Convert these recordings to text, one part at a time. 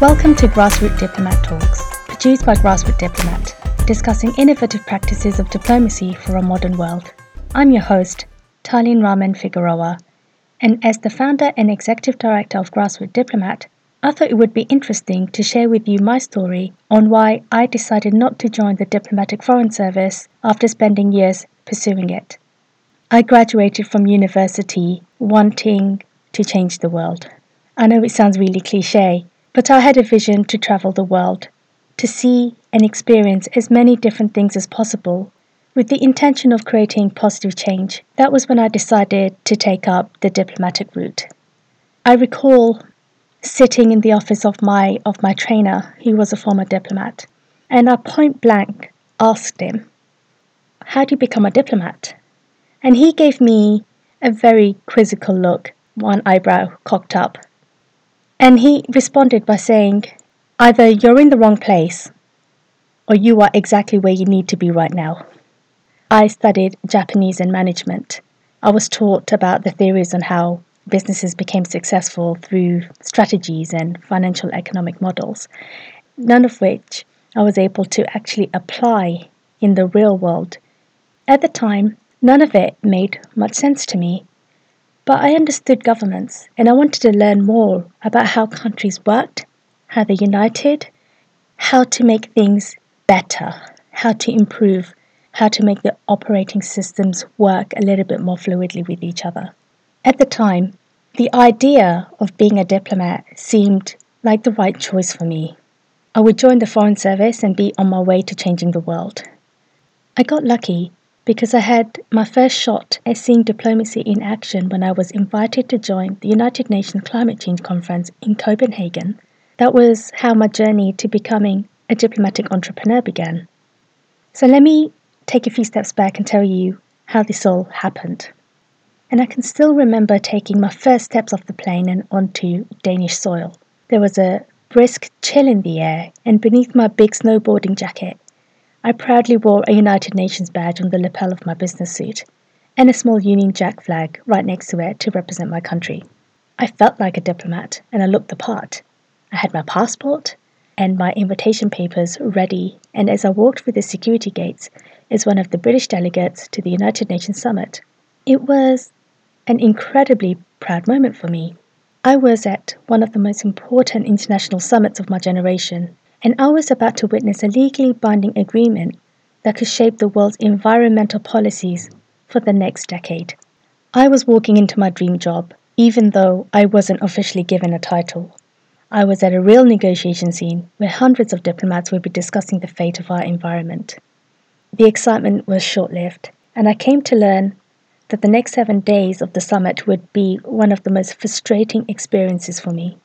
Welcome to Grassroot Diplomat Talks, produced by Grassroot Diplomat, discussing innovative practices of diplomacy for a modern world. I'm your host, Tarlene Raman Figueroa, and as the founder and executive director of Grassroot Diplomat, I thought it would be interesting to share with you my story on why I decided not to join the Diplomatic Foreign Service after spending years pursuing it. I graduated from university wanting to change the world. I know it sounds really cliche, but I had a vision to travel the world, to see and experience as many different things as possible, with the intention of creating positive change. That was when I decided to take up the diplomatic route. I recall sitting in the office of my of my trainer, who was a former diplomat, and I point blank asked him, "How do you become a diplomat?" And he gave me a very quizzical look, one eyebrow cocked up. And he responded by saying, Either you're in the wrong place, or you are exactly where you need to be right now. I studied Japanese and management. I was taught about the theories on how businesses became successful through strategies and financial economic models, none of which I was able to actually apply in the real world. At the time, none of it made much sense to me. But I understood governments and I wanted to learn more about how countries worked, how they united, how to make things better, how to improve, how to make the operating systems work a little bit more fluidly with each other. At the time, the idea of being a diplomat seemed like the right choice for me. I would join the Foreign Service and be on my way to changing the world. I got lucky because I had my first shot at seeing diplomacy in action when I was invited to join the United Nations Climate Change Conference in Copenhagen. That was how my journey to becoming a diplomatic entrepreneur began. So let me take a few steps back and tell you how this all happened. And I can still remember taking my first steps off the plane and onto Danish soil. There was a brisk chill in the air, and beneath my big snowboarding jacket, I proudly wore a United Nations badge on the lapel of my business suit, and a small Union Jack flag right next to it to represent my country. I felt like a diplomat, and I looked the part. I had my passport and my invitation papers ready, and as I walked through the security gates as one of the British delegates to the United Nations Summit, it was an incredibly proud moment for me. I was at one of the most important international summits of my generation, and I was about to witness a legally binding agreement that could shape the world's environmental policies for the next decade. I was walking into my dream job, even though I wasn't officially given a title. I was at a real negotiation scene where hundreds of diplomats would be discussing the fate of our environment. The excitement was short lived, and I came to learn that the next seven days of the summit would be one of the most frustrating experiences for me.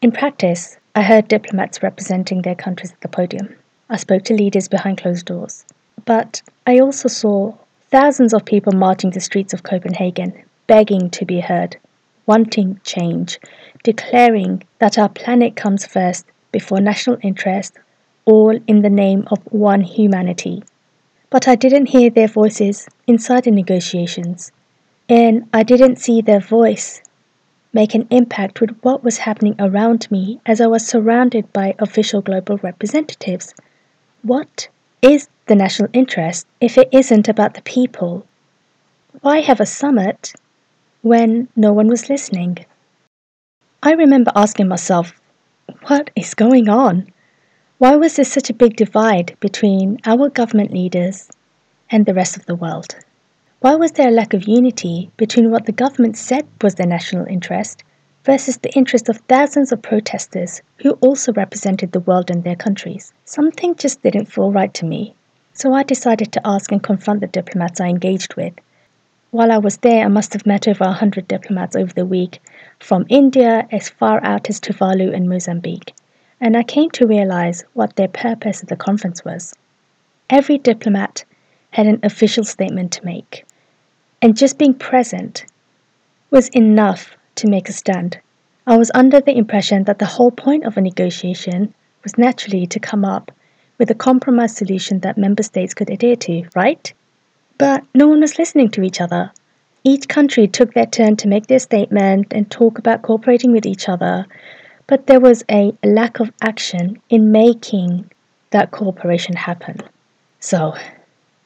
In practice, I heard diplomats representing their countries at the podium. I spoke to leaders behind closed doors. But I also saw thousands of people marching the streets of Copenhagen, begging to be heard, wanting change, declaring that our planet comes first before national interest, all in the name of one humanity. But I didn't hear their voices inside the negotiations, and I didn't see their voice make an impact with what was happening around me as I was surrounded by official global representatives. What is the national interest if it isn't about the people? Why have a summit when no one was listening? I remember asking myself, what is going on? Why was there such a big divide between our government leaders and the rest of the world? Why was there a lack of unity between what the government said was their national interest versus the interest of thousands of protesters who also represented the world and their countries? Something just didn't feel right to me. So I decided to ask and confront the diplomats I engaged with. While I was there, I must have met over a hundred diplomats over the week, from India as far out as Tuvalu and Mozambique, and I came to realize what their purpose at the conference was. Every diplomat had an official statement to make and just being present was enough to make a stand. I was under the impression that the whole point of a negotiation was naturally to come up with a compromise solution that member states could adhere to, right? But no one was listening to each other. Each country took their turn to make their statement and talk about cooperating with each other, but there was a lack of action in making that cooperation happen. So,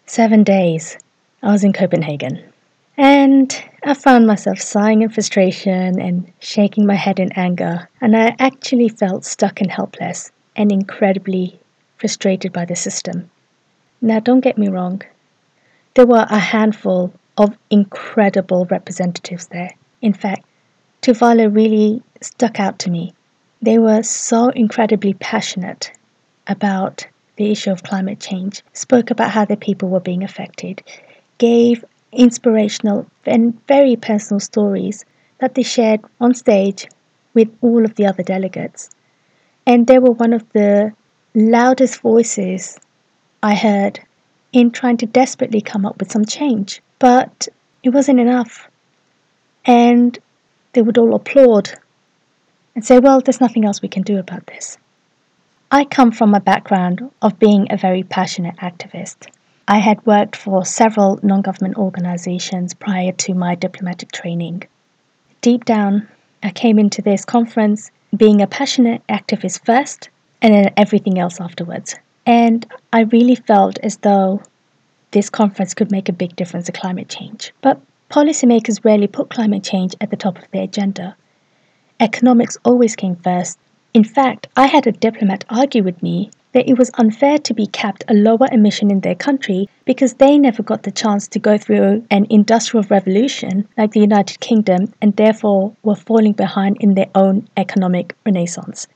seven days, I was in Copenhagen. And I found myself sighing in frustration and shaking my head in anger, and I actually felt stuck and helpless and incredibly frustrated by the system. Now, don't get me wrong, there were a handful of incredible representatives there. In fact, Tuvalu really stuck out to me. They were so incredibly passionate about the issue of climate change, spoke about how their people were being affected, gave inspirational and very personal stories that they shared on stage with all of the other delegates. And they were one of the loudest voices I heard in trying to desperately come up with some change. But it wasn't enough. And they would all applaud and say, well, there's nothing else we can do about this. I come from a background of being a very passionate activist. I had worked for several non government organizations prior to my diplomatic training. Deep down, I came into this conference being a passionate activist first and then everything else afterwards. And I really felt as though this conference could make a big difference to climate change. But policymakers rarely put climate change at the top of their agenda. Economics always came first. In fact, I had a diplomat argue with me that it was unfair to be capped a lower emission in their country because they never got the chance to go through an industrial revolution like the United Kingdom and therefore were falling behind in their own economic renaissance.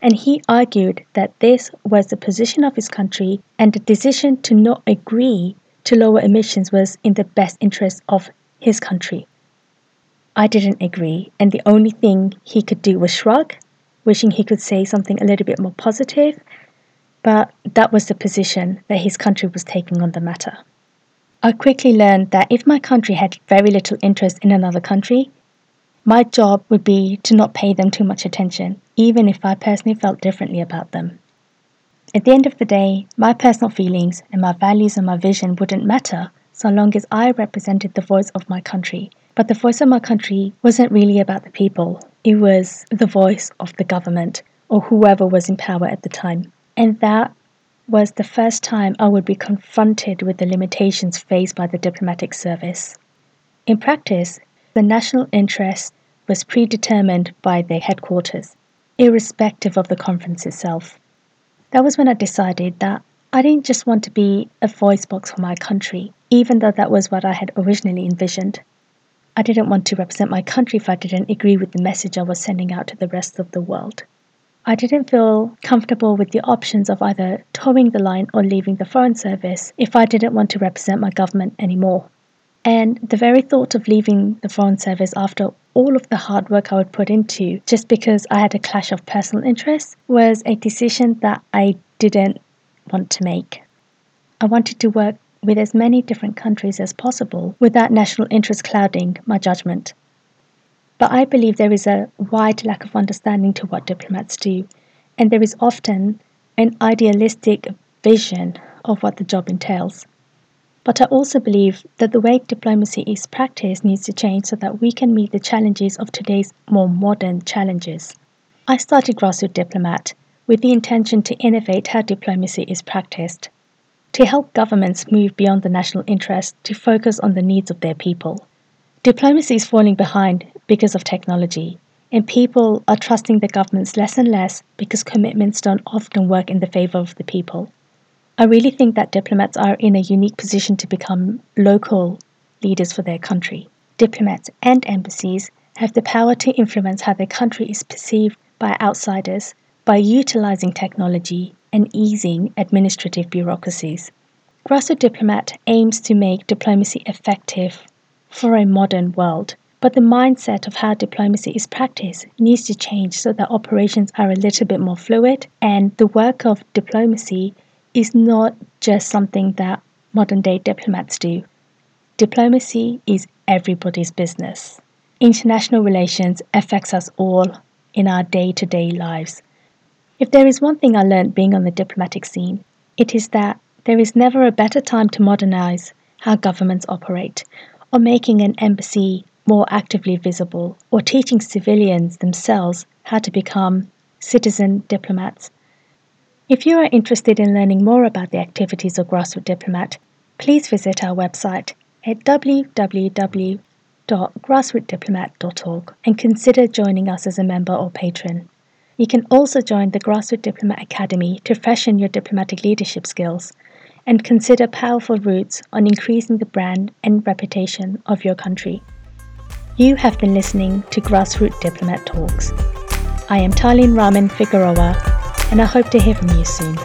And he argued that this was the position of his country and the decision to not agree to lower emissions was in the best interest of his country. I didn't agree, and the only thing he could do was shrug, wishing he could say something a little bit more positive but that was the position that his country was taking on the matter. I quickly learned that if my country had very little interest in another country, my job would be to not pay them too much attention, even if I personally felt differently about them. At the end of the day, my personal feelings and my values and my vision wouldn't matter so long as I represented the voice of my country. But the voice of my country wasn't really about the people, it was the voice of the government or whoever was in power at the time. And that was the first time I would be confronted with the limitations faced by the diplomatic service. In practice, the national interest was predetermined by the headquarters, irrespective of the conference itself. That was when I decided that I didn't just want to be a voice box for my country, even though that was what I had originally envisioned. I didn't want to represent my country if I didn't agree with the message I was sending out to the rest of the world. I didn't feel comfortable with the options of either towing the line or leaving the Foreign Service if I didn't want to represent my government anymore. And the very thought of leaving the Foreign Service after all of the hard work I would put into just because I had a clash of personal interests was a decision that I didn't want to make. I wanted to work with as many different countries as possible without national interest clouding my judgment. But I believe there is a wide lack of understanding to what diplomats do, and there is often an idealistic vision of what the job entails. But I also believe that the way diplomacy is practiced needs to change so that we can meet the challenges of today's more modern challenges. I started Grassroots Diplomat with the intention to innovate how diplomacy is practiced, to help governments move beyond the national interest to focus on the needs of their people. Diplomacy is falling behind because of technology, and people are trusting the governments less and less because commitments don't often work in the favor of the people. I really think that diplomats are in a unique position to become local leaders for their country. Diplomats and embassies have the power to influence how their country is perceived by outsiders by utilizing technology and easing administrative bureaucracies. Grassroots Diplomat aims to make diplomacy effective for a modern world. But the mindset of how diplomacy is practiced needs to change so that operations are a little bit more fluid and the work of diplomacy is not just something that modern day diplomats do. Diplomacy is everybody's business. International relations affects us all in our day to day lives. If there is one thing I learned being on the diplomatic scene, it is that there is never a better time to modernize how governments operate or making an embassy more actively visible, or teaching civilians themselves how to become citizen diplomats. If you are interested in learning more about the activities of Grassroot Diplomat, please visit our website at www.grassrootdiplomat.org and consider joining us as a member or patron. You can also join the Grassroot Diplomat Academy to freshen your diplomatic leadership skills and consider powerful routes on increasing the brand and reputation of your country. You have been listening to Grassroot Diplomat Talks. I am Tarlene Raman Figueroa, and I hope to hear from you soon.